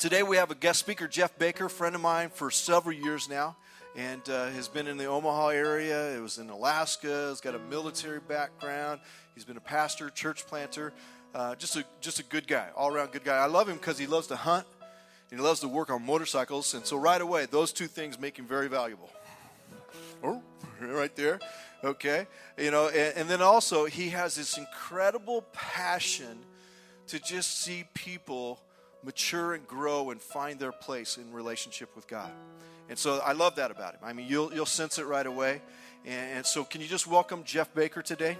today we have a guest speaker, Jeff Baker, friend of mine for several years now, and uh, has been in the Omaha area. It was in Alaska. He's got a military background. He's been a pastor, church planter, uh, just a just a good guy, all around good guy. I love him because he loves to hunt and he loves to work on motorcycles, and so right away those two things make him very valuable. Oh, right there, okay, you know, and, and then also he has this incredible passion to just see people mature and grow and find their place in relationship with God. And so I love that about him. I mean, you'll, you'll sense it right away. And, and so, can you just welcome Jeff Baker today?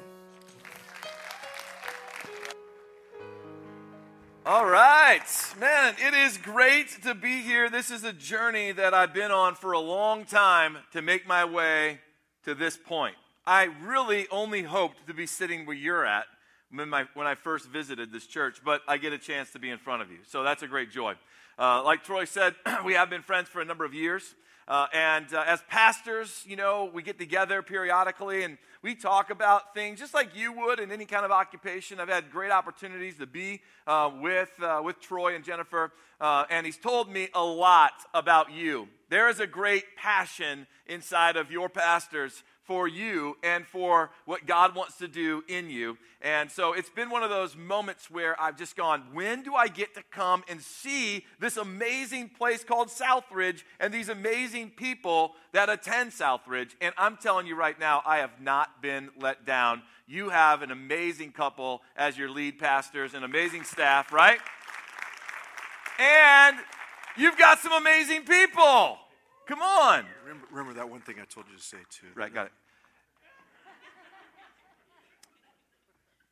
All right, man, it is great to be here. This is a journey that I've been on for a long time to make my way to this point. I really only hoped to be sitting where you're at when, my, when I first visited this church, but I get a chance to be in front of you. So that's a great joy. Uh, like Troy said, we have been friends for a number of years. Uh, and uh, as pastors, you know, we get together periodically and we talk about things just like you would in any kind of occupation. I've had great opportunities to be uh, with, uh, with Troy and Jennifer, uh, and he's told me a lot about you. There is a great passion inside of your pastors for you and for what God wants to do in you. And so it's been one of those moments where I've just gone, when do I get to come and see this amazing place called Southridge and these amazing people that attend Southridge? And I'm telling you right now, I have not been let down. You have an amazing couple as your lead pastors, an amazing staff, right? And you've got some amazing people. Come on. Remember, remember, that one thing I told you to say, too. Right, got it.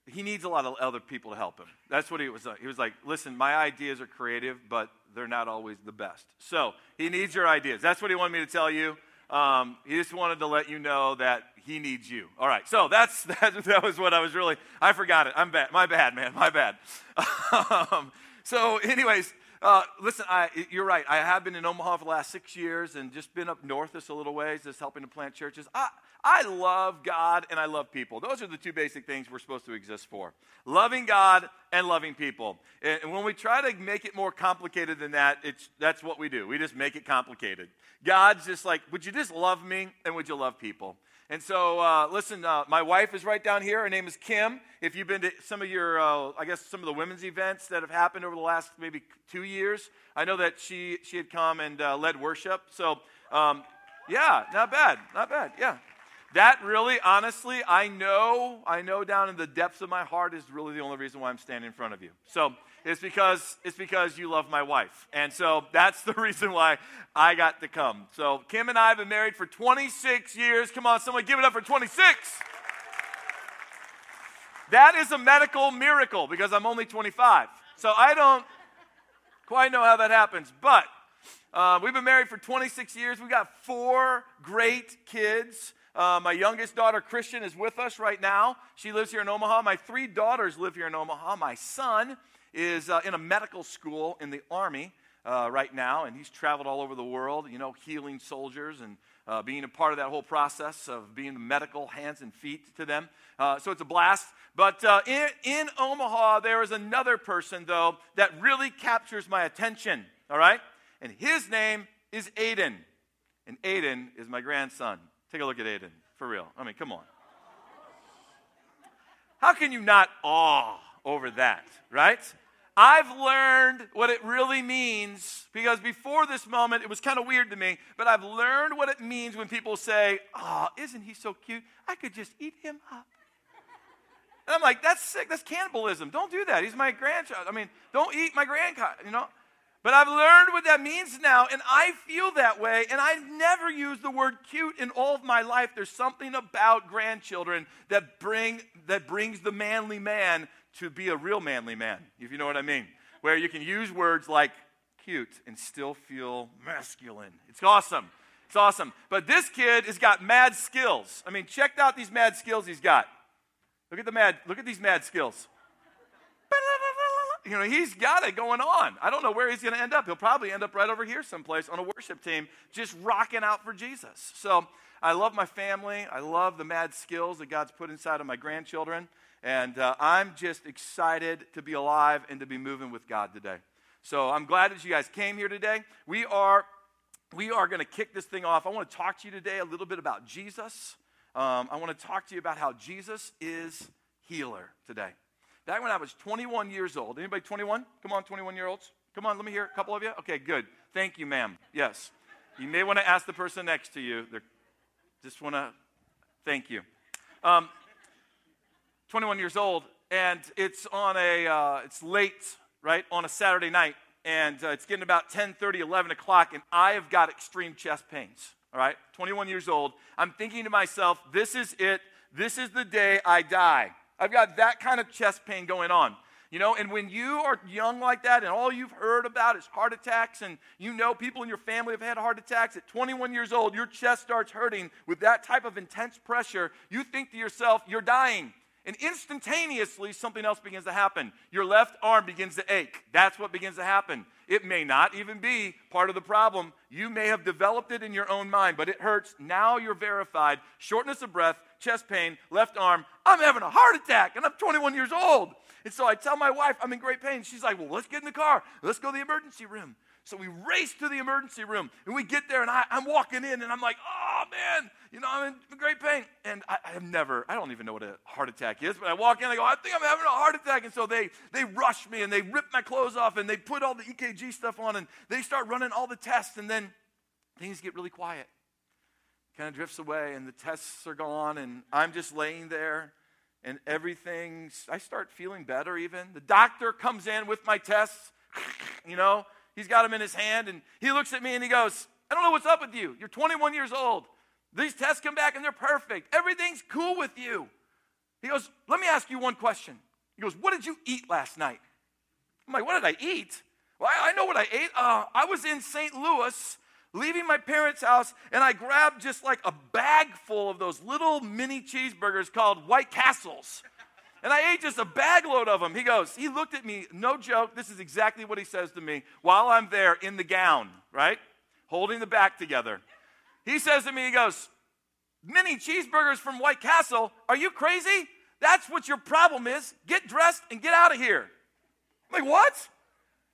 he needs a lot of other people to help him. That's what he was like. He was like, listen, my ideas are creative, but they're not always the best. So he needs your ideas. That's what he wanted me to tell you. Um, he just wanted to let you know that he needs you. All right. So that's that, that was what I was really. I forgot it. I'm bad. My bad, man. My bad. um, so, anyways, uh, listen, I, you're right. I have been in Omaha for the last six years and just been up north this a little ways, just helping to plant churches. I, I love God and I love people. Those are the two basic things we're supposed to exist for loving God and loving people. And when we try to make it more complicated than that, it's, that's what we do. We just make it complicated. God's just like, would you just love me and would you love people? And so, uh, listen, uh, my wife is right down here. Her name is Kim. If you've been to some of your, uh, I guess, some of the women's events that have happened over the last maybe two years, I know that she, she had come and uh, led worship. So, um, yeah, not bad, not bad, yeah. That really, honestly, I know, I know down in the depths of my heart is really the only reason why I'm standing in front of you. So, it's because it's because you love my wife. And so that's the reason why I got to come. So Kim and I have been married for 26 years. Come on, someone give it up for 26. That is a medical miracle because I'm only 25. So I don't quite know how that happens. But uh, we've been married for 26 years. We've got four great kids. Uh, my youngest daughter, Christian, is with us right now. She lives here in Omaha. My three daughters live here in Omaha. My son is uh, in a medical school in the Army uh, right now, and he's traveled all over the world, you know, healing soldiers and uh, being a part of that whole process of being the medical hands and feet to them. Uh, so it's a blast. But uh, in, in Omaha, there is another person, though, that really captures my attention, all right? And his name is Aiden. And Aiden is my grandson. Take a look at Aiden, for real. I mean, come on. How can you not awe over that, right? I've learned what it really means because before this moment it was kind of weird to me, but I've learned what it means when people say, Oh, isn't he so cute? I could just eat him up. And I'm like, That's sick. That's cannibalism. Don't do that. He's my grandchild. I mean, don't eat my grandchild, you know? But I've learned what that means now, and I feel that way, and I've never used the word cute in all of my life. There's something about grandchildren that bring that brings the manly man to be a real manly man, if you know what I mean. Where you can use words like cute and still feel masculine. It's awesome. It's awesome. But this kid has got mad skills. I mean, check out these mad skills he's got. Look at the mad, look at these mad skills. You know, he's got it going on. I don't know where he's going to end up. He'll probably end up right over here someplace on a worship team, just rocking out for Jesus. So I love my family. I love the mad skills that God's put inside of my grandchildren. And uh, I'm just excited to be alive and to be moving with God today. So I'm glad that you guys came here today. We are we are going to kick this thing off. I want to talk to you today a little bit about Jesus. Um, I want to talk to you about how Jesus is healer today. Back when I was 21 years old, anybody 21? Come on, 21 year olds. Come on, let me hear a couple of you. Okay, good. Thank you, ma'am. Yes. You may want to ask the person next to you. They're, just want to thank you. Um, 21 years old, and it's on a, uh, it's late, right, on a Saturday night, and uh, it's getting about 10 30, 11 o'clock, and I have got extreme chest pains, all right, 21 years old. I'm thinking to myself, this is it. This is the day I die. I've got that kind of chest pain going on. You know, and when you are young like that and all you've heard about is heart attacks, and you know people in your family have had heart attacks at 21 years old, your chest starts hurting with that type of intense pressure, you think to yourself, you're dying. And instantaneously, something else begins to happen. Your left arm begins to ache. That's what begins to happen. It may not even be part of the problem. You may have developed it in your own mind, but it hurts. Now you're verified. Shortness of breath, chest pain, left arm. I'm having a heart attack, and I'm 21 years old. And so I tell my wife, I'm in great pain. She's like, Well, let's get in the car. Let's go to the emergency room. So we race to the emergency room and we get there and I, am walking in and I'm like, oh man, you know, I'm in great pain. And I, I have never, I don't even know what a heart attack is, but I walk in I go, I think I'm having a heart attack. And so they, they rush me and they rip my clothes off and they put all the EKG stuff on and they start running all the tests and then things get really quiet. Kind of drifts away and the tests are gone and I'm just laying there and everything's, I start feeling better even. The doctor comes in with my tests, you know, He's got them in his hand, and he looks at me and he goes, I don't know what's up with you. You're 21 years old. These tests come back and they're perfect. Everything's cool with you. He goes, Let me ask you one question. He goes, What did you eat last night? I'm like, What did I eat? Well, I, know what I ate. Uh, I was in St. Louis leaving my parents' house, and I grabbed just like a bag full of those little mini cheeseburgers called White Castles. And I ate just a bag load of them. He goes, he looked at me, no joke, this is exactly what he says to me while I'm there in the gown, right? Holding the back together. He says to me, he goes, mini cheeseburgers from White Castle, are you crazy? That's what your problem is. Get dressed and get out of here. I'm like, what?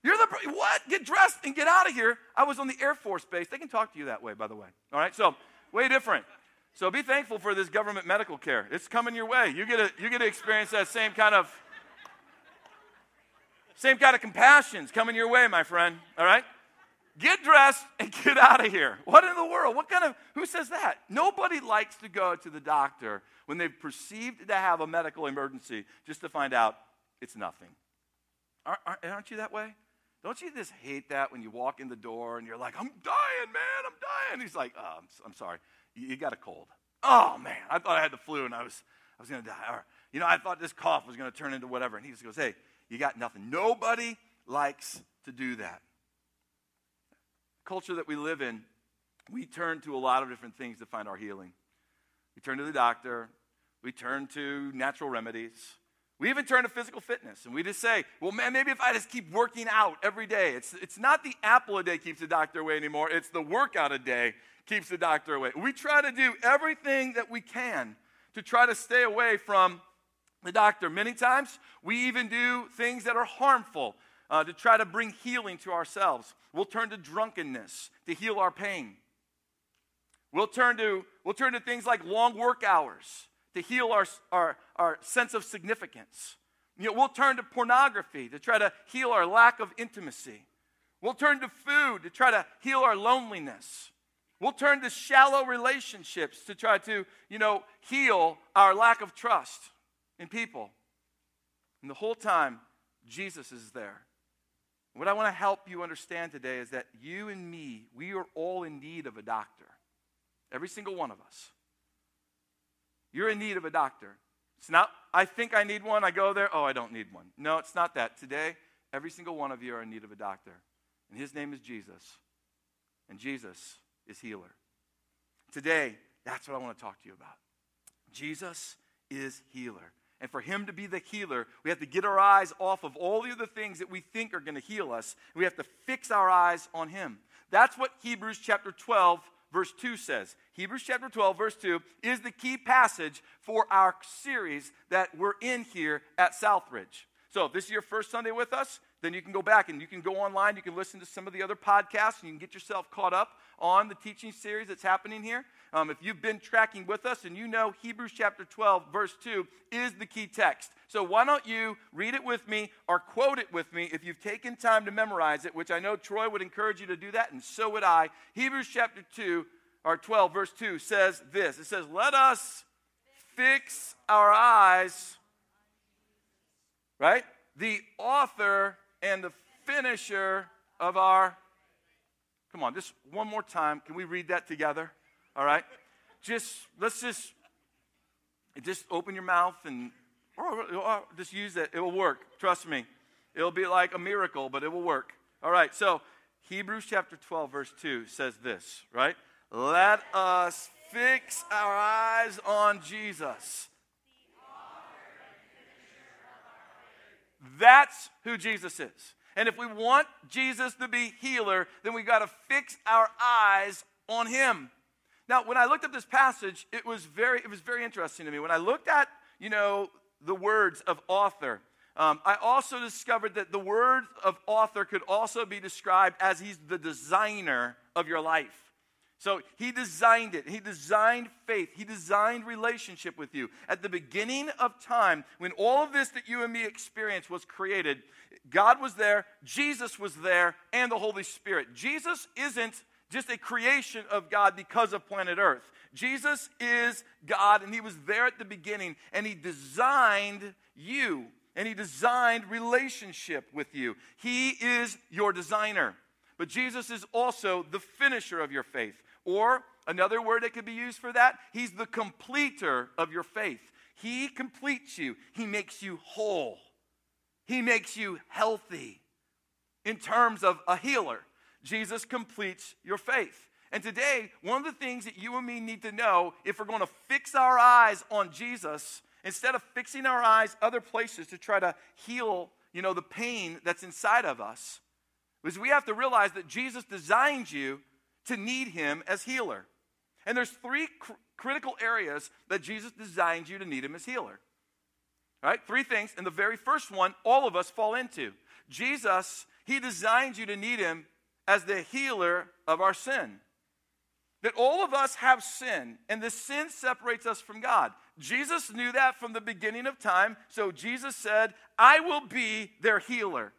You're the, what? Get dressed and get out of here. I was on the Air Force base. They can talk to you that way, by the way. All right, so way different. So be thankful for this government medical care. It's coming your way. You get to, you get to experience that same kind of same kind of compassion's coming your way, my friend. All right? Get dressed and get out of here. What in the world? What kind of who says that? Nobody likes to go to the doctor when they've perceived to have a medical emergency just to find out it's nothing. Aren't you that way? Don't you just hate that when you walk in the door and you're like, I'm dying, man, I'm dying? He's like, oh, I'm, I'm sorry you got a cold. Oh man, I thought I had the flu and I was I was to die. Or, you know, I thought this cough was to turn into whatever. And he just goes, "Hey, you got nothing." Nobody likes to do that. Culture that we live in, we turn to a lot of different things to find our healing. We turn to the doctor. We turn to natural remedies. We even turn to physical fitness and we just say, well, man, maybe if I just keep working out every day. It's, it's not the apple a day keeps the doctor away anymore, it's the workout a day keeps the doctor away. We try to do everything that we can to try to stay away from the doctor. Many times, we even do things that are harmful uh, to try to bring healing to ourselves. We'll turn to drunkenness to heal our pain. We'll turn to, we'll turn to things like long work hours to heal our, our, our sense of significance. You know, we'll turn to pornography to try to heal our lack of intimacy. We'll turn to food to try to heal our loneliness. We'll turn to shallow relationships to try to, you know, heal our lack of trust in people. And the whole time, Jesus is there. What I want to help you understand today is that you and me, we are all in need of a doctor. Every single one of us. You're in need of a doctor. It's not, I think I need one, I go there, oh, I don't need one. No, it's not that. Today, every single one of you are in need of a doctor. And his name is Jesus. And Jesus is healer. Today, that's what I want to talk to you about. Jesus is healer. And for him to be the healer, we have to get our eyes off of all the other things that we think are going to heal us. We have to fix our eyes on him. That's what Hebrews chapter 12, verse 2 says. Hebrews chapter 12, verse 2 is the key passage for our series that we're in here at Southridge. So if this is your first Sunday with us, then you can go back and you can go online. You can listen to some of the other podcasts and you can get yourself caught up on the teaching series that's happening here. Um, if you've been tracking with us and you know Hebrews chapter 12, verse 2 is the key text. So why don't you read it with me or quote it with me if you've taken time to memorize it, which I know Troy would encourage you to do that, and so would I. Hebrews chapter 2, or 12, verse 2 says this It says, Let us fix our eyes, right? The author and the finisher of our. Come on, just one more time. Can we read that together? All right? Just, let's just, just open your mouth and or, or just use it. It will work. Trust me. It'll be like a miracle, but it will work. All right, so Hebrews chapter 12, verse 2 says this, right? Let us fix our eyes on Jesus. That's who Jesus is. And if we want Jesus to be healer, then we got to fix our eyes on him. Now, when I looked up this passage, it was very it was very interesting to me. When I looked at, you know, the words of author, um, I also discovered that the word of author could also be described as he's the designer of your life. So he designed it. He designed faith. He designed relationship with you. At the beginning of time, when all of this that you and me experience was created, God was there, Jesus was there, and the Holy Spirit. Jesus isn't just a creation of God because of planet Earth. Jesus is God, and He was there at the beginning, and He designed you, and He designed relationship with you. He is your designer. But Jesus is also the finisher of your faith. Or another word that could be used for that, he's the completer of your faith. He completes you, he makes you whole, he makes you healthy. In terms of a healer, Jesus completes your faith. And today, one of the things that you and me need to know if we're going to fix our eyes on Jesus, instead of fixing our eyes other places to try to heal, you know, the pain that's inside of us, is we have to realize that Jesus designed you to need him as healer. And there's three cr- critical areas that Jesus designed you to need him as healer. All right? Three things. And the very first one, all of us fall into. Jesus, he designed you to need him as the healer of our sin. That all of us have sin, and the sin separates us from God. Jesus knew that from the beginning of time, so Jesus said, I will be their healer.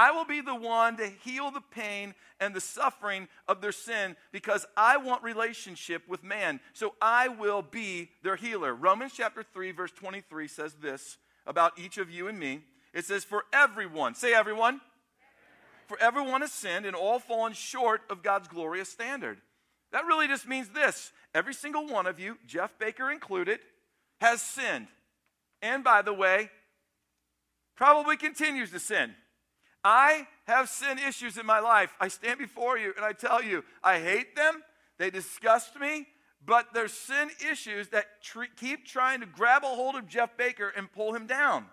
I will be the one to heal the pain and the suffering of their sin because I want relationship with man. So I will be their healer. Romans chapter 3, verse 23 says this about each of you and me. It says, For everyone, say everyone, for everyone has sinned and all fallen short of God's glorious standard. That really just means this every single one of you, Jeff Baker included, has sinned. And by the way, probably continues to sin. I have sin issues in my life. I stand before you and I tell you, I hate them. They disgust me. But there's sin issues that tr- keep trying to grab a hold of Jeff Baker and pull him down.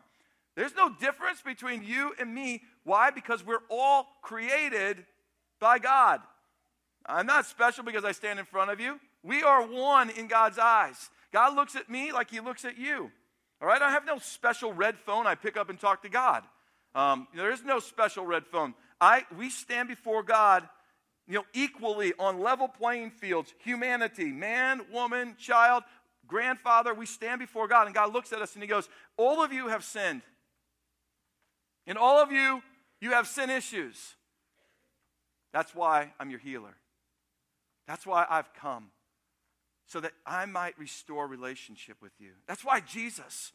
There's no difference between you and me. Why? Because we're all created by God. I'm not special because I stand in front of you. We are one in God's eyes. God looks at me like he looks at you. All right? I have no special red phone I pick up and talk to God. Um, there is no special red phone. I, we stand before God you know, equally on level playing fields. Humanity, man, woman, child, grandfather, we stand before God, and God looks at us and He goes, All of you have sinned. And all of you, you have sin issues. That's why I'm your healer. That's why I've come, so that I might restore relationship with you. That's why Jesus,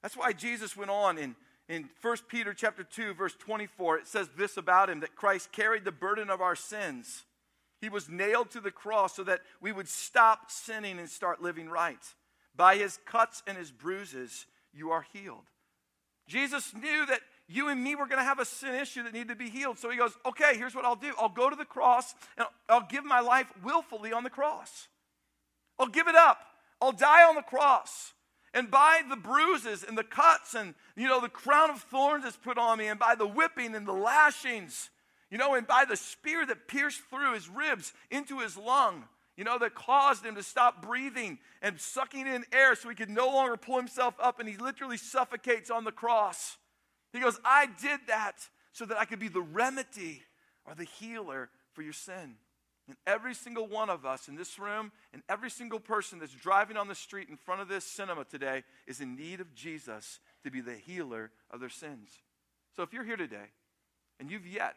that's why Jesus went on in in 1 Peter chapter 2 verse 24 it says this about him that Christ carried the burden of our sins. He was nailed to the cross so that we would stop sinning and start living right. By his cuts and his bruises you are healed. Jesus knew that you and me were going to have a sin issue that needed to be healed. So he goes, "Okay, here's what I'll do. I'll go to the cross and I'll give my life willfully on the cross. I'll give it up. I'll die on the cross." And by the bruises and the cuts and you know the crown of thorns that's put on me and by the whipping and the lashings you know and by the spear that pierced through his ribs into his lung you know that caused him to stop breathing and sucking in air so he could no longer pull himself up and he literally suffocates on the cross he goes i did that so that I could be the remedy or the healer for your sin. And every single one of us in this room and every single person that's driving on the street in front of this cinema today is in need of Jesus to be the healer of their sins. So if you're here today and you've yet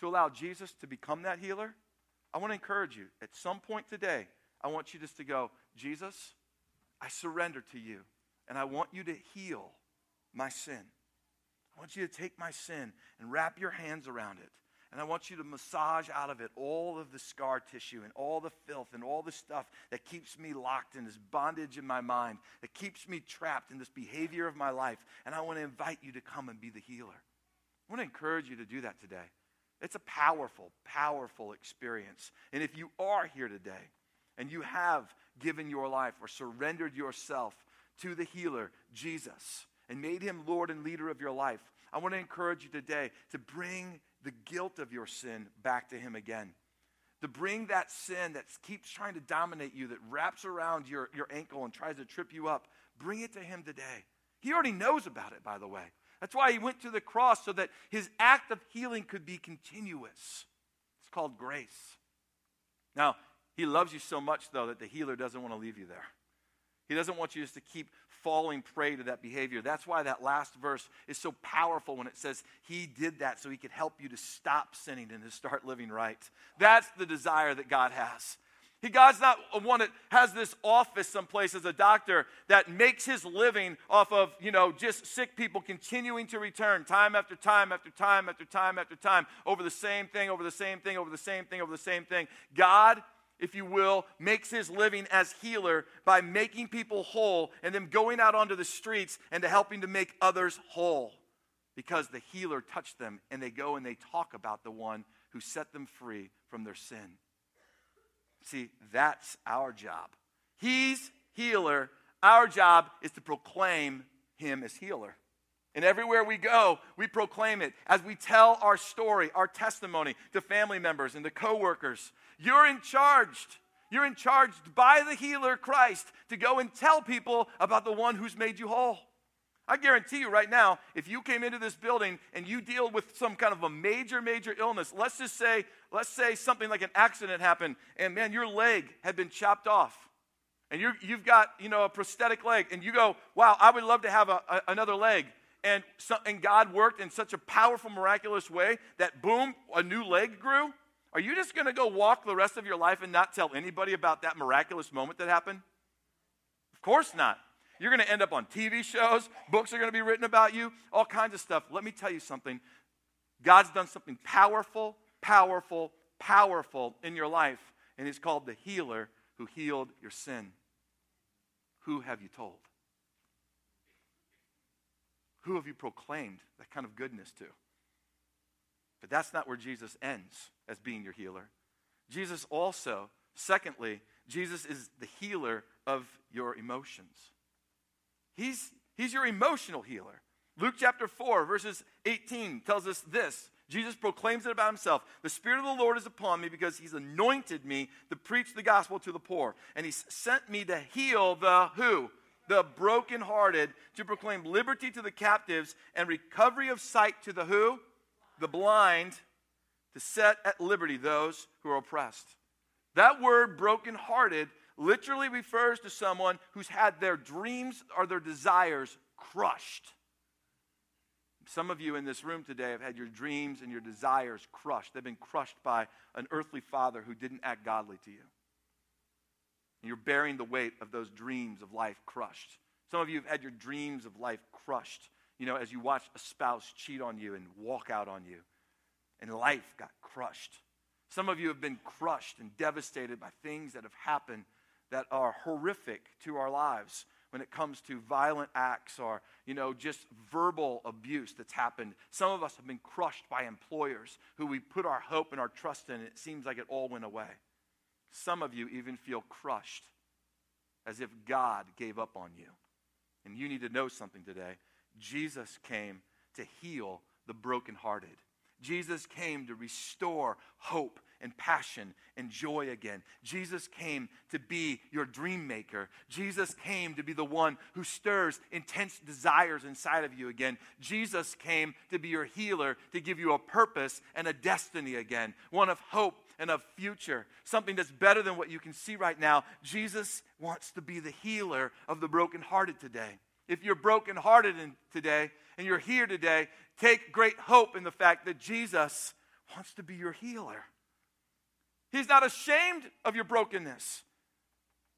to allow Jesus to become that healer, I want to encourage you at some point today, I want you just to go, Jesus, I surrender to you, and I want you to heal my sin. I want you to take my sin and wrap your hands around it. And I want you to massage out of it all of the scar tissue and all the filth and all the stuff that keeps me locked in this bondage in my mind, that keeps me trapped in this behavior of my life. And I want to invite you to come and be the healer. I want to encourage you to do that today. It's a powerful, powerful experience. And if you are here today and you have given your life or surrendered yourself to the healer, Jesus, and made him Lord and leader of your life, I want to encourage you today to bring the guilt of your sin back to him again. To bring that sin that keeps trying to dominate you, that wraps around your, your ankle and tries to trip you up, bring it to him today. He already knows about it, by the way. That's why he went to the cross so that his act of healing could be continuous. It's called grace. Now, he loves you so much, though, that the healer doesn't want to leave you there. He doesn't want you just to keep falling prey to that behavior. That's why that last verse is so powerful when it says he did that so he could help you to stop sinning and to start living right. That's the desire that God has. He, God's not one that has this office someplace as a doctor that makes his living off of, you know, just sick people continuing to return time after time after time after time after time over the same thing, over the same thing, over the same thing, over the same thing. God if you will, makes his living as healer by making people whole and then going out onto the streets and to helping to make others whole because the healer touched them and they go and they talk about the one who set them free from their sin. See, that's our job. He's healer. Our job is to proclaim him as healer. And everywhere we go, we proclaim it as we tell our story, our testimony to family members and to coworkers. You're in charge. You're in charge by the healer Christ to go and tell people about the one who's made you whole. I guarantee you right now, if you came into this building and you deal with some kind of a major, major illness, let's just say, let's say something like an accident happened, and man, your leg had been chopped off, and you have got you know a prosthetic leg, and you go, wow, I would love to have a, a, another leg and, so, and God worked in such a powerful, miraculous way that boom, a new leg grew? Are you just going to go walk the rest of your life and not tell anybody about that miraculous moment that happened? Of course not. You're going to end up on TV shows, books are going to be written about you, all kinds of stuff. Let me tell you something God's done something powerful, powerful, powerful in your life, and He's called the healer who healed your sin. Who have you told? Who have you proclaimed that kind of goodness to? But that's not where Jesus ends as being your healer. Jesus also, secondly, Jesus is the healer of your emotions. He's, he's your emotional healer. Luke chapter 4, verses 18 tells us this. Jesus proclaims it about himself. The Spirit of the Lord is upon me because he's anointed me to preach the gospel to the poor. And he's sent me to heal the who? The brokenhearted, to proclaim liberty to the captives and recovery of sight to the who? The blind, to set at liberty those who are oppressed. That word brokenhearted literally refers to someone who's had their dreams or their desires crushed. Some of you in this room today have had your dreams and your desires crushed. They've been crushed by an earthly father who didn't act godly to you. And you're bearing the weight of those dreams of life crushed. Some of you have had your dreams of life crushed, you know, as you watch a spouse cheat on you and walk out on you. And life got crushed. Some of you have been crushed and devastated by things that have happened that are horrific to our lives when it comes to violent acts or you know just verbal abuse that's happened some of us have been crushed by employers who we put our hope and our trust in and it seems like it all went away some of you even feel crushed as if God gave up on you. And you need to know something today. Jesus came to heal the brokenhearted. Jesus came to restore hope and passion and joy again. Jesus came to be your dream maker. Jesus came to be the one who stirs intense desires inside of you again. Jesus came to be your healer, to give you a purpose and a destiny again, one of hope and of future, something that's better than what you can see right now. Jesus wants to be the healer of the brokenhearted today. If you're brokenhearted in, today and you're here today, take great hope in the fact that Jesus wants to be your healer. He's not ashamed of your brokenness.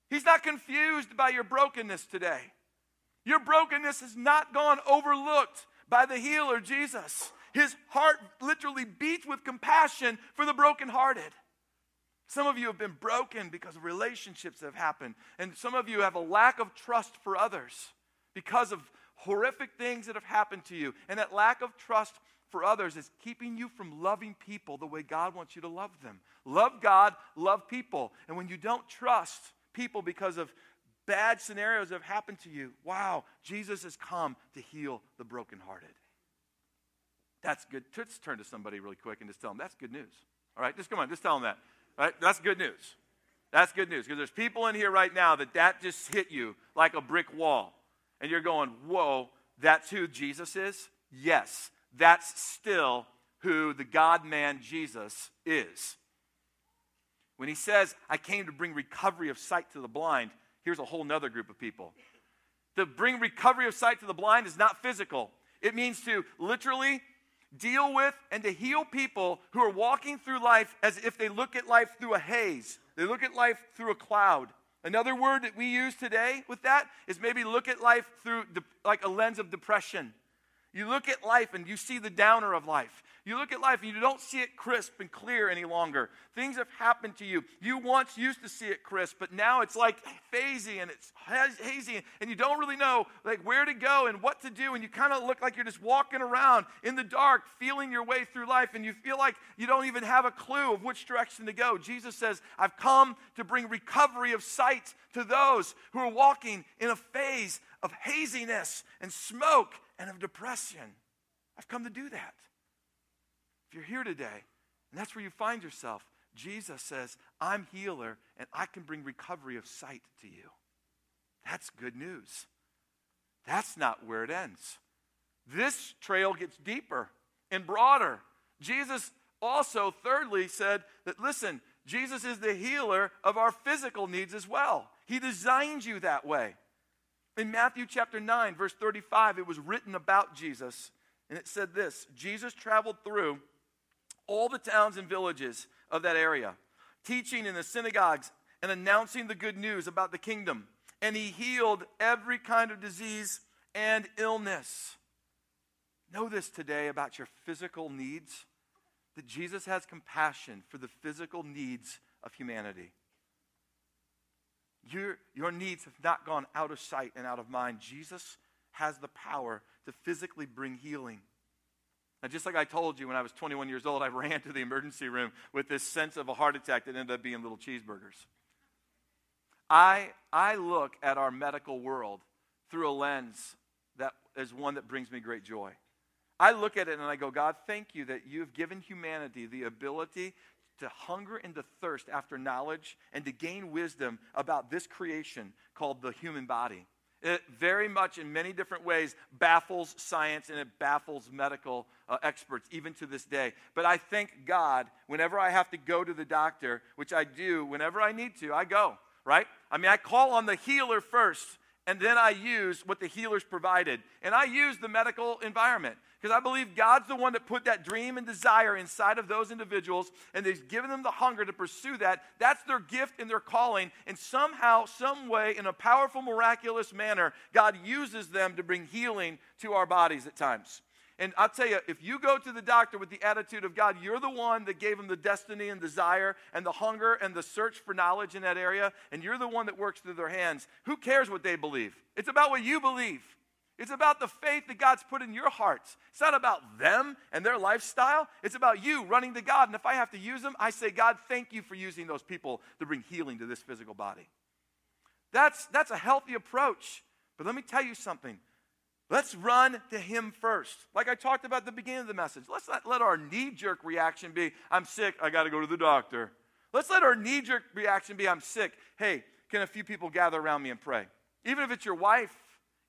He's not confused by your brokenness today. Your brokenness has not gone overlooked by the healer, Jesus. His heart literally beats with compassion for the brokenhearted. Some of you have been broken because of relationships that have happened, and some of you have a lack of trust for others because of horrific things that have happened to you. And that lack of trust for others is keeping you from loving people the way God wants you to love them. Love God, love people. And when you don't trust people because of bad scenarios that have happened to you, wow, Jesus has come to heal the brokenhearted. That's good. Let's turn to somebody really quick and just tell them that's good news. All right, just come on, just tell them that. All right, that's good news. That's good news because there's people in here right now that that just hit you like a brick wall and you're going, whoa, that's who Jesus is? Yes, that's still who the God man Jesus is. When he says, I came to bring recovery of sight to the blind, here's a whole nother group of people. To bring recovery of sight to the blind is not physical, it means to literally deal with and to heal people who are walking through life as if they look at life through a haze, they look at life through a cloud. Another word that we use today with that is maybe look at life through de- like a lens of depression. You look at life and you see the downer of life. You look at life and you don't see it crisp and clear any longer. Things have happened to you. You once used to see it crisp, but now it's like hazy and it's hazy and you don't really know like where to go and what to do and you kind of look like you're just walking around in the dark feeling your way through life and you feel like you don't even have a clue of which direction to go. Jesus says, "I've come to bring recovery of sight to those who are walking in a phase of haziness and smoke and of depression. I've come to do that. If you're here today and that's where you find yourself, Jesus says, I'm healer and I can bring recovery of sight to you. That's good news. That's not where it ends. This trail gets deeper and broader. Jesus also, thirdly, said that, listen, Jesus is the healer of our physical needs as well. He designed you that way. In Matthew chapter 9, verse 35, it was written about Jesus, and it said this Jesus traveled through all the towns and villages of that area, teaching in the synagogues and announcing the good news about the kingdom. And he healed every kind of disease and illness. Know this today about your physical needs that Jesus has compassion for the physical needs of humanity. Your, your needs have not gone out of sight and out of mind. Jesus has the power to physically bring healing. And just like I told you when I was 21 years old, I ran to the emergency room with this sense of a heart attack that ended up being little cheeseburgers. I, I look at our medical world through a lens that is one that brings me great joy. I look at it and I go, God, thank you that you've given humanity the ability to hunger and to thirst after knowledge and to gain wisdom about this creation called the human body. It very much, in many different ways, baffles science and it baffles medical uh, experts, even to this day. But I thank God whenever I have to go to the doctor, which I do whenever I need to, I go, right? I mean, I call on the healer first and then I use what the healers provided. And I use the medical environment because I believe God's the one that put that dream and desire inside of those individuals and He's given them the hunger to pursue that. That's their gift and their calling. And somehow, some way, in a powerful, miraculous manner, God uses them to bring healing to our bodies at times. And I'll tell you, if you go to the doctor with the attitude of God, you're the one that gave him the destiny and desire and the hunger and the search for knowledge in that area, and you're the one that works through their hands, who cares what they believe? It's about what you believe. It's about the faith that God's put in your hearts. It's not about them and their lifestyle. It's about you running to God. And if I have to use them, I say, God, thank you for using those people to bring healing to this physical body. That's, that's a healthy approach. But let me tell you something Let's run to Him first. Like I talked about at the beginning of the message. Let's not let our knee jerk reaction be, I'm sick, I got to go to the doctor. Let's let our knee jerk reaction be, I'm sick. Hey, can a few people gather around me and pray? Even if it's your wife,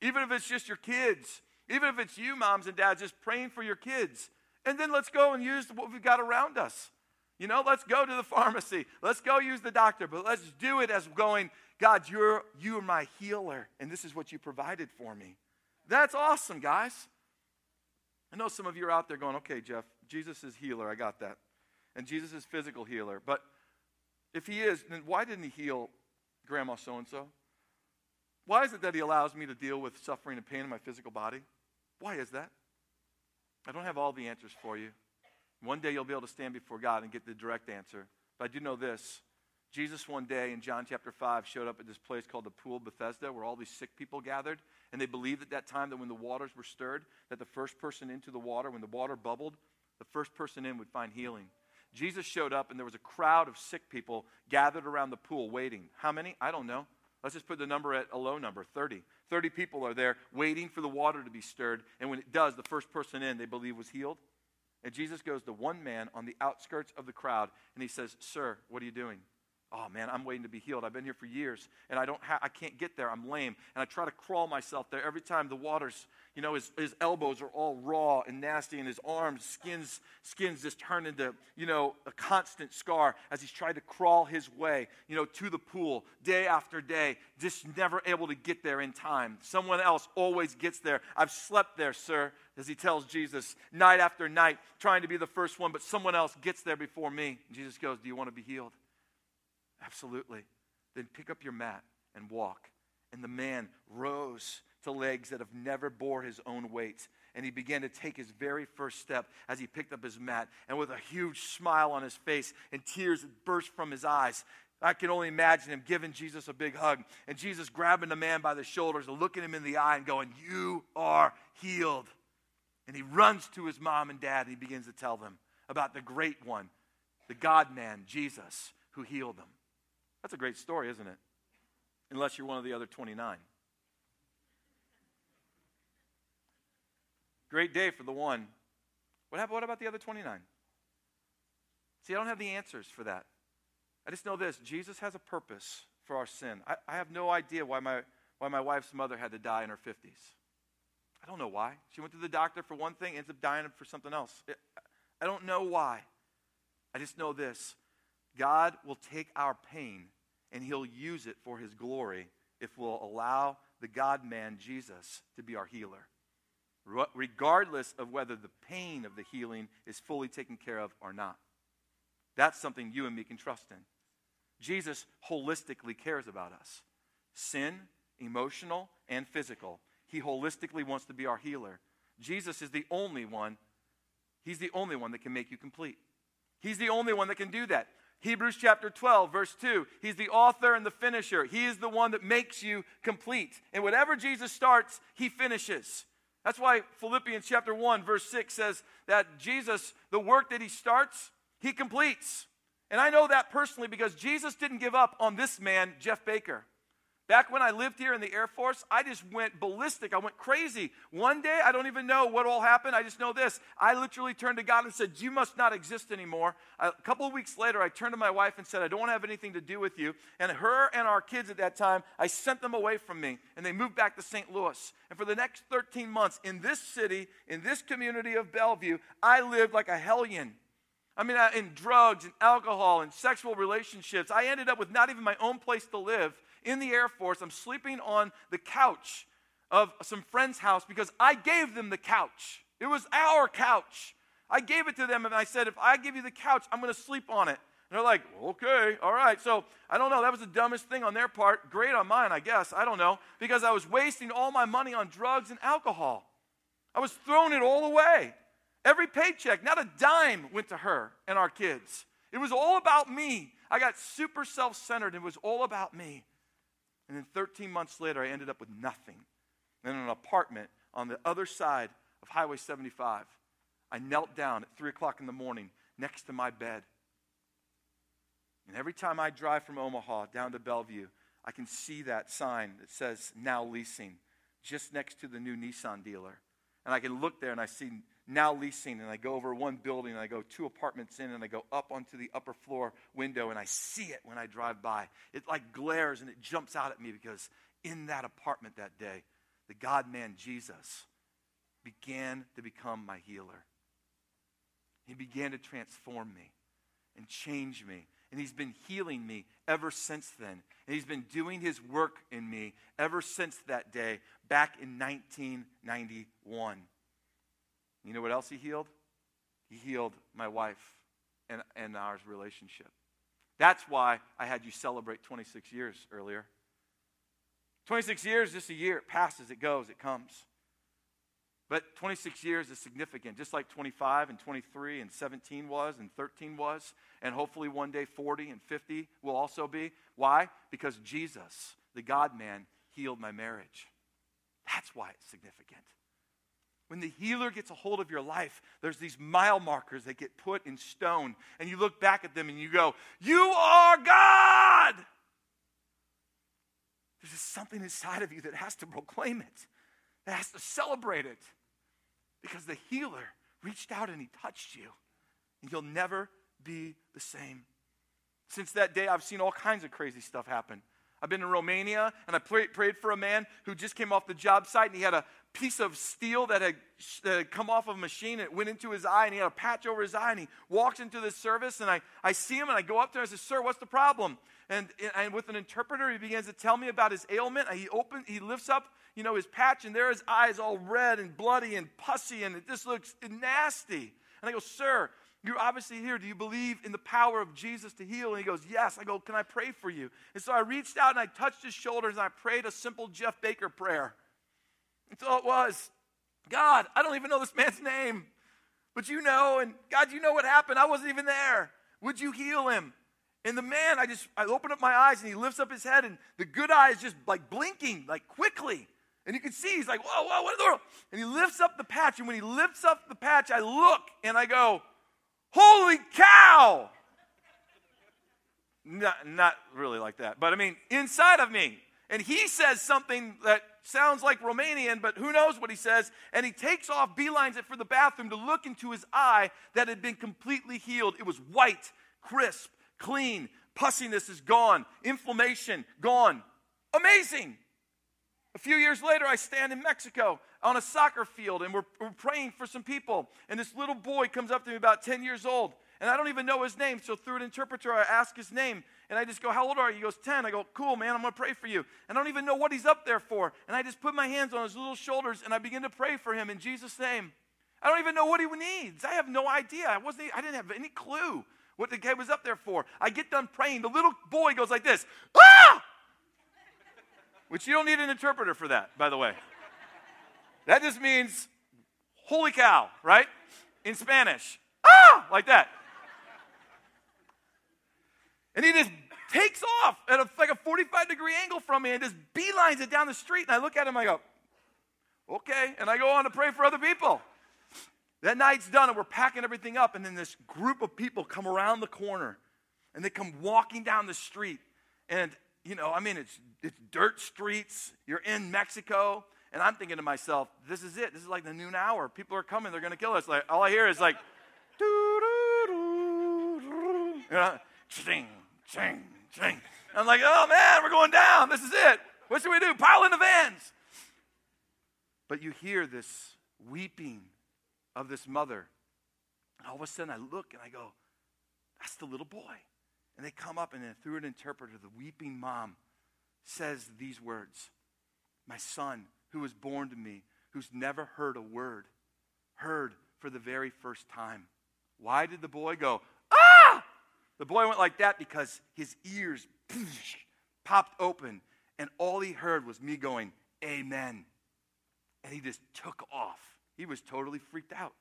even if it's just your kids, even if it's you, moms and dads, just praying for your kids. And then let's go and use what we've got around us. You know, let's go to the pharmacy. Let's go use the doctor, but let's do it as going, God, you're you are my healer, and this is what you provided for me. That's awesome, guys. I know some of you are out there going, okay, Jeff, Jesus is healer. I got that. And Jesus is physical healer. But if he is, then why didn't he heal grandma so and so? Why is it that he allows me to deal with suffering and pain in my physical body? Why is that? I don't have all the answers for you. One day you'll be able to stand before God and get the direct answer. But I do know this Jesus, one day in John chapter 5, showed up at this place called the Pool of Bethesda where all these sick people gathered. And they believed at that time that when the waters were stirred, that the first person into the water, when the water bubbled, the first person in would find healing. Jesus showed up and there was a crowd of sick people gathered around the pool waiting. How many? I don't know. Let's just put the number at a low number 30. 30 people are there waiting for the water to be stirred. And when it does, the first person in they believe was healed. And Jesus goes to one man on the outskirts of the crowd and he says, Sir, what are you doing? Oh man, I'm waiting to be healed. I've been here for years and I don't ha- I can't get there. I'm lame. And I try to crawl myself there every time the water's, you know, his, his elbows are all raw and nasty and his arms, skins, skins just turn into, you know, a constant scar as he's trying to crawl his way, you know, to the pool day after day, just never able to get there in time. Someone else always gets there. I've slept there, sir, as he tells Jesus night after night, trying to be the first one, but someone else gets there before me. And Jesus goes, Do you want to be healed? Absolutely. Then pick up your mat and walk. And the man rose to legs that have never bore his own weight. And he began to take his very first step as he picked up his mat. And with a huge smile on his face and tears that burst from his eyes, I can only imagine him giving Jesus a big hug. And Jesus grabbing the man by the shoulders and looking him in the eye and going, You are healed. And he runs to his mom and dad and he begins to tell them about the great one, the God man, Jesus, who healed them. That's a great story, isn't it? Unless you're one of the other 29. Great day for the one. What, happened, what about the other 29? See, I don't have the answers for that. I just know this Jesus has a purpose for our sin. I, I have no idea why my, why my wife's mother had to die in her 50s. I don't know why. She went to the doctor for one thing, ends up dying for something else. I don't know why. I just know this God will take our pain and he'll use it for his glory if we'll allow the God man Jesus to be our healer. Regardless of whether the pain of the healing is fully taken care of or not. That's something you and me can trust in. Jesus holistically cares about us sin, emotional, and physical. He holistically wants to be our healer. Jesus is the only one, He's the only one that can make you complete. He's the only one that can do that. Hebrews chapter 12, verse 2. He's the author and the finisher. He is the one that makes you complete. And whatever Jesus starts, he finishes. That's why Philippians chapter 1, verse 6 says that Jesus, the work that he starts, he completes. And I know that personally because Jesus didn't give up on this man, Jeff Baker. Back when I lived here in the Air Force, I just went ballistic. I went crazy. One day, I don't even know what all happened. I just know this. I literally turned to God and said, You must not exist anymore. A couple of weeks later, I turned to my wife and said, I don't want to have anything to do with you. And her and our kids at that time, I sent them away from me, and they moved back to St. Louis. And for the next 13 months, in this city, in this community of Bellevue, I lived like a hellion. I mean, in drugs and alcohol and sexual relationships. I ended up with not even my own place to live in the Air Force. I'm sleeping on the couch of some friend's house because I gave them the couch. It was our couch. I gave it to them and I said, if I give you the couch, I'm going to sleep on it. And they're like, okay, all right. So I don't know. That was the dumbest thing on their part. Great on mine, I guess. I don't know. Because I was wasting all my money on drugs and alcohol. I was throwing it all away. Every paycheck, not a dime went to her and our kids. It was all about me. I got super self centered. It was all about me. And then 13 months later, I ended up with nothing. in an apartment on the other side of Highway 75. I knelt down at 3 o'clock in the morning next to my bed. And every time I drive from Omaha down to Bellevue, I can see that sign that says now leasing. just next to the new Nissan dealer. And I can look there and I see now leasing, and I go over one building, and I go two apartments in, and I go up onto the upper floor window, and I see it when I drive by. It like glares and it jumps out at me because in that apartment that day, the God man Jesus began to become my healer. He began to transform me and change me. And he's been healing me ever since then. And he's been doing his work in me ever since that day back in 1991. You know what else he healed? He healed my wife and, and our relationship. That's why I had you celebrate 26 years earlier. 26 years, just a year. It passes, it goes, it comes. But 26 years is significant, just like 25 and 23 and 17 was and 13 was, and hopefully one day 40 and 50 will also be. Why? Because Jesus, the God man, healed my marriage. That's why it's significant. When the healer gets a hold of your life, there's these mile markers that get put in stone, and you look back at them and you go, You are God! There's just something inside of you that has to proclaim it, that has to celebrate it because the healer reached out and he touched you, and you'll never be the same. Since that day, I've seen all kinds of crazy stuff happen. I've been in Romania and I prayed, prayed for a man who just came off the job site and he had a piece of steel that had, that had come off of a machine and it went into his eye and he had a patch over his eye and he walks into this service and I, I see him and I go up there and I say, Sir, what's the problem? And, and with an interpreter, he begins to tell me about his ailment. He open, he lifts up you know, his patch, and there his eyes all red and bloody and pussy, and it just looks nasty. And I go, Sir, you're obviously here. Do you believe in the power of Jesus to heal? And he goes, Yes. I go, Can I pray for you? And so I reached out and I touched his shoulders and I prayed a simple Jeff Baker prayer. That's all it was. God, I don't even know this man's name, but you know, and God, you know what happened. I wasn't even there. Would you heal him? And the man, I just, I open up my eyes and he lifts up his head and the good eye is just like blinking, like quickly. And you can see he's like, whoa, whoa, what in the world? And he lifts up the patch. And when he lifts up the patch, I look and I go, holy cow! Not, not really like that, but I mean, inside of me. And he says something that sounds like Romanian, but who knows what he says. And he takes off, beelines it for the bathroom to look into his eye that had been completely healed. It was white, crisp, clean. Pussiness is gone. Inflammation gone. Amazing. A few years later, I stand in Mexico on a soccer field and we're, we're, praying for some people. And this little boy comes up to me about 10 years old. And I don't even know his name. So through an interpreter, I ask his name. And I just go, How old are you? He goes, 10. I go, Cool, man, I'm going to pray for you. And I don't even know what he's up there for. And I just put my hands on his little shoulders and I begin to pray for him in Jesus' name. I don't even know what he needs. I have no idea. I, wasn't, I didn't have any clue what the guy was up there for. I get done praying. The little boy goes like this Ah! Which you don't need an interpreter for that, by the way. That just means, holy cow, right? In Spanish. Ah! Like that. And he just takes off at a, like a 45 degree angle from me and just beelines it down the street. And I look at him, I go, okay. And I go on to pray for other people. That night's done, and we're packing everything up. And then this group of people come around the corner and they come walking down the street. And you know, I mean, it's, it's dirt streets. You're in Mexico. And I'm thinking to myself, this is it. This is like the noon hour. People are coming. They're going to kill us. Like, all I hear is like, "Doo doo you know, ching, ching, ching. I'm like, oh man, we're going down. This is it. What should we do? Pile in the vans. But you hear this weeping of this mother. And all of a sudden I look and I go, that's the little boy. And they come up, and then through an interpreter, the weeping mom says these words My son, who was born to me, who's never heard a word, heard for the very first time. Why did the boy go, ah? The boy went like that because his ears popped open, and all he heard was me going, Amen. And he just took off. He was totally freaked out.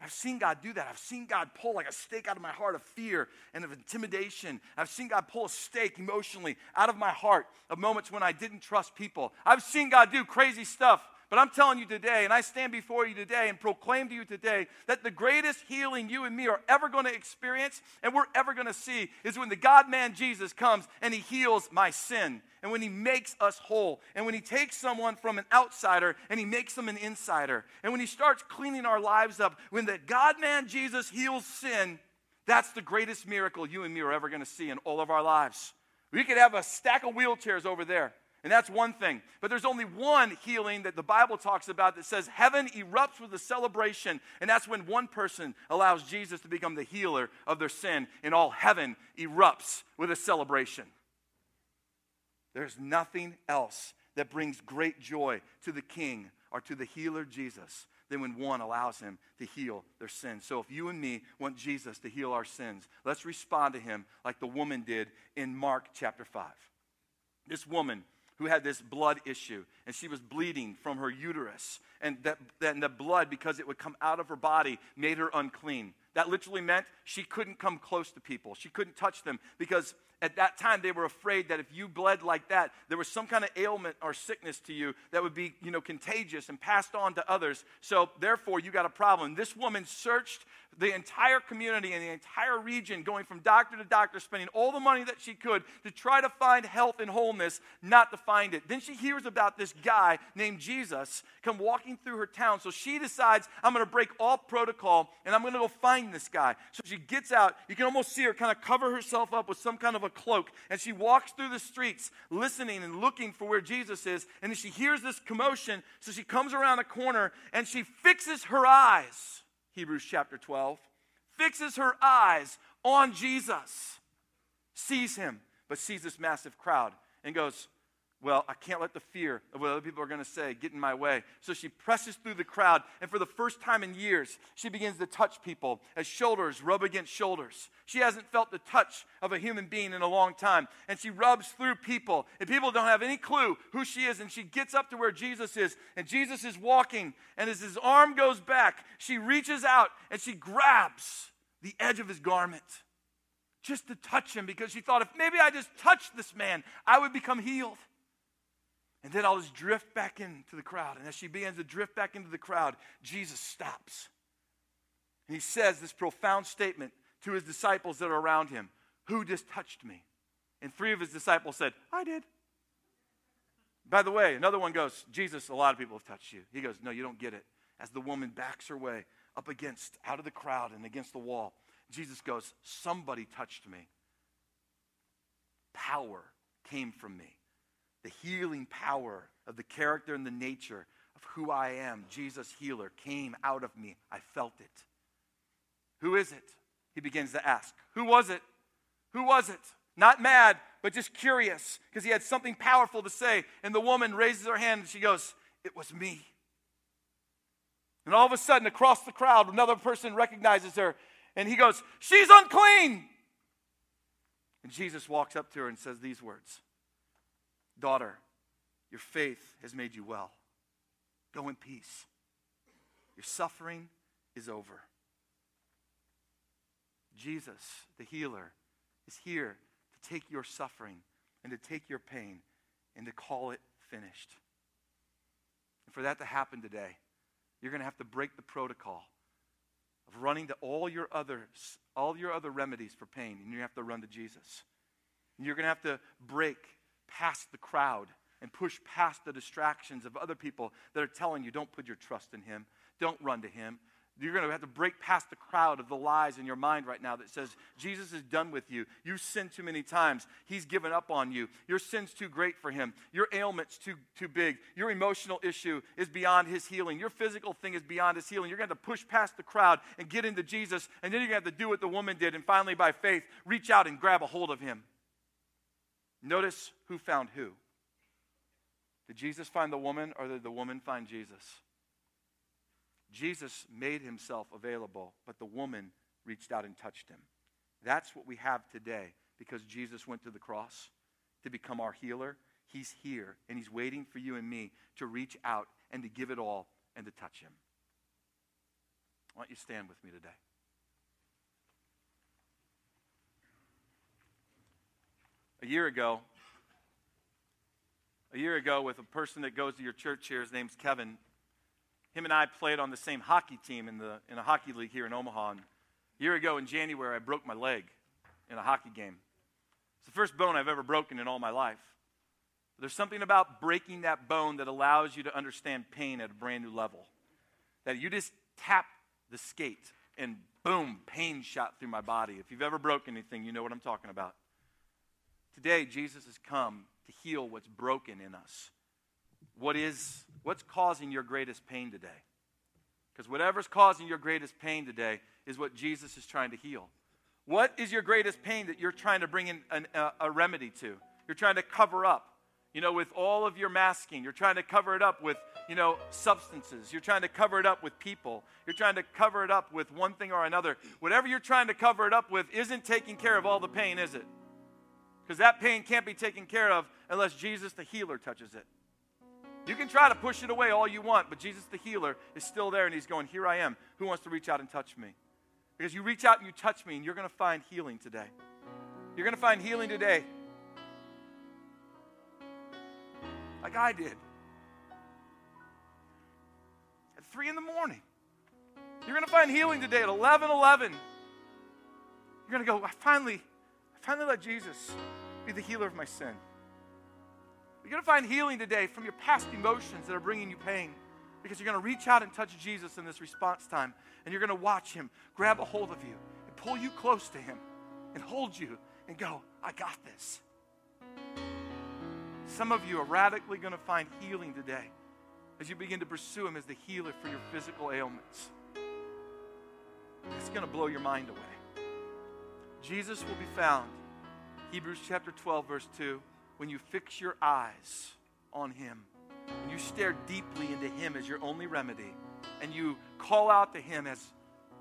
I've seen God do that. I've seen God pull like a stake out of my heart of fear and of intimidation. I've seen God pull a stake emotionally out of my heart of moments when I didn't trust people. I've seen God do crazy stuff But I'm telling you today, and I stand before you today and proclaim to you today that the greatest healing you and me are ever going to experience and we're ever going to see is when the God man Jesus comes and he heals my sin and when he makes us whole and when he takes someone from an outsider and he makes them an insider and when he starts cleaning our lives up. When the God man Jesus heals sin, that's the greatest miracle you and me are ever going to see in all of our lives. We could have a stack of wheelchairs over there. And that's one thing. But there's only one healing that the Bible talks about that says heaven erupts with a celebration. And that's when one person allows Jesus to become the healer of their sin, and all heaven erupts with a celebration. There's nothing else that brings great joy to the King or to the healer Jesus than when one allows him to heal their sins. So if you and me want Jesus to heal our sins, let's respond to him like the woman did in Mark chapter 5. This woman who had this blood issue, and she was bleeding from her uterus. And that, that the blood, because it would come out of her body, made her unclean. That literally meant she couldn't come close to people. She couldn't touch them because at that time they were afraid that if you bled like that, there was some kind of ailment or sickness to you that would be, you know, contagious and passed on to others. So therefore, you got a problem. This woman searched the entire community and the entire region, going from doctor to doctor, spending all the money that she could to try to find health and wholeness, not to find it. Then she hears about this guy named Jesus come walking through her town. So she decides, I'm going to break all protocol and I'm going to go find this guy. So she gets out. You can almost see her kind of cover herself up with some kind of a cloak. And she walks through the streets, listening and looking for where Jesus is. And then she hears this commotion. So she comes around a corner and she fixes her eyes Hebrews chapter 12, fixes her eyes on Jesus, sees him, but sees this massive crowd and goes, well, I can't let the fear of what other people are going to say get in my way. So she presses through the crowd, and for the first time in years, she begins to touch people as shoulders rub against shoulders. She hasn't felt the touch of a human being in a long time, and she rubs through people, and people don't have any clue who she is. And she gets up to where Jesus is, and Jesus is walking, and as his arm goes back, she reaches out and she grabs the edge of his garment just to touch him because she thought if maybe I just touched this man, I would become healed. And then I'll just drift back into the crowd. And as she begins to drift back into the crowd, Jesus stops. And he says this profound statement to his disciples that are around him Who just touched me? And three of his disciples said, I did. By the way, another one goes, Jesus, a lot of people have touched you. He goes, No, you don't get it. As the woman backs her way up against, out of the crowd and against the wall, Jesus goes, Somebody touched me. Power came from me the healing power of the character and the nature of who I am, Jesus healer, came out of me. I felt it. Who is it? He begins to ask. Who was it? Who was it? Not mad, but just curious because he had something powerful to say. And the woman raises her hand and she goes, It was me. And all of a sudden, across the crowd, another person recognizes her and he goes, She's unclean. And Jesus walks up to her and says these words Daughter, your faith has made you well. Go in peace. Your suffering is over. Jesus, the healer, is here to take your suffering and to take your pain and to call it finished. And for that to happen today, you're going to have to break the protocol of running to all your other all your other remedies for pain and you have to run to Jesus. And you're going to have to break past the crowd and push past the distractions of other people that are telling you, don't put your trust in him, don't run to him. You're going to have to break past the crowd of the lies in your mind right now that says, Jesus is done with you. You've sinned too many times. He's given up on you. Your sin's too great for him. Your ailment's too, too big. Your emotional issue is beyond his healing. Your physical thing is beyond his healing. You're going to have to push past the crowd and get into Jesus. And then you're going to have to do what the woman did and finally, by faith, reach out and grab a hold of him. Notice who found who. Did Jesus find the woman or did the woman find Jesus? Jesus made himself available, but the woman reached out and touched him. That's what we have today because Jesus went to the cross to become our healer. He's here and he's waiting for you and me to reach out and to give it all and to touch him. Why don't you stand with me today? A year ago, a year ago with a person that goes to your church here. His name's Kevin. Him and I played on the same hockey team in, the, in a hockey league here in Omaha. And a year ago in January, I broke my leg in a hockey game. It's the first bone I've ever broken in all my life. But there's something about breaking that bone that allows you to understand pain at a brand new level. That you just tap the skate and boom, pain shot through my body. If you've ever broken anything, you know what I'm talking about. Today, Jesus has come to heal what's broken in us. What is what's causing your greatest pain today? Because whatever's causing your greatest pain today is what Jesus is trying to heal. What is your greatest pain that you're trying to bring in an, a, a remedy to? You're trying to cover up, you know, with all of your masking. You're trying to cover it up with, you know, substances. You're trying to cover it up with people. You're trying to cover it up with one thing or another. Whatever you're trying to cover it up with isn't taking care of all the pain, is it? Because that pain can't be taken care of unless Jesus, the healer, touches it. You can try to push it away all you want, but Jesus, the healer, is still there and he's going, Here I am. Who wants to reach out and touch me? Because you reach out and you touch me, and you're going to find healing today. You're going to find healing today. Like I did. At 3 in the morning. You're going to find healing today at 11 11. You're going to go, I finally, finally let Jesus be the healer of my sin. You're going to find healing today from your past emotions that are bringing you pain because you're going to reach out and touch Jesus in this response time and you're going to watch him grab a hold of you and pull you close to him and hold you and go, I got this. Some of you are radically going to find healing today as you begin to pursue him as the healer for your physical ailments. It's going to blow your mind away. Jesus will be found, Hebrews chapter 12, verse 2 when you fix your eyes on Him and you stare deeply into Him as your only remedy and you call out to Him as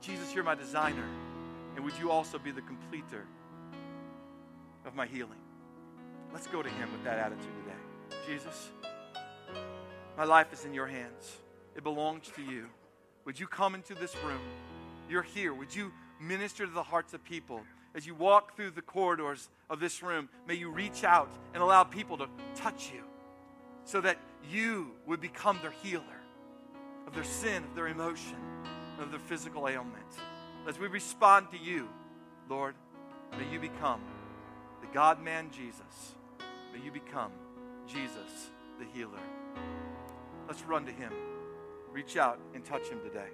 Jesus, you're my designer, and would you also be the completer of my healing? Let's go to Him with that attitude today. Jesus, my life is in your hands, it belongs to you. Would you come into this room? You're here. Would you minister to the hearts of people? As you walk through the corridors of this room, may you reach out and allow people to touch you so that you would become their healer of their sin, of their emotion, of their physical ailment. As we respond to you, Lord, may you become the God man Jesus. May you become Jesus, the healer. Let's run to him. Reach out and touch him today.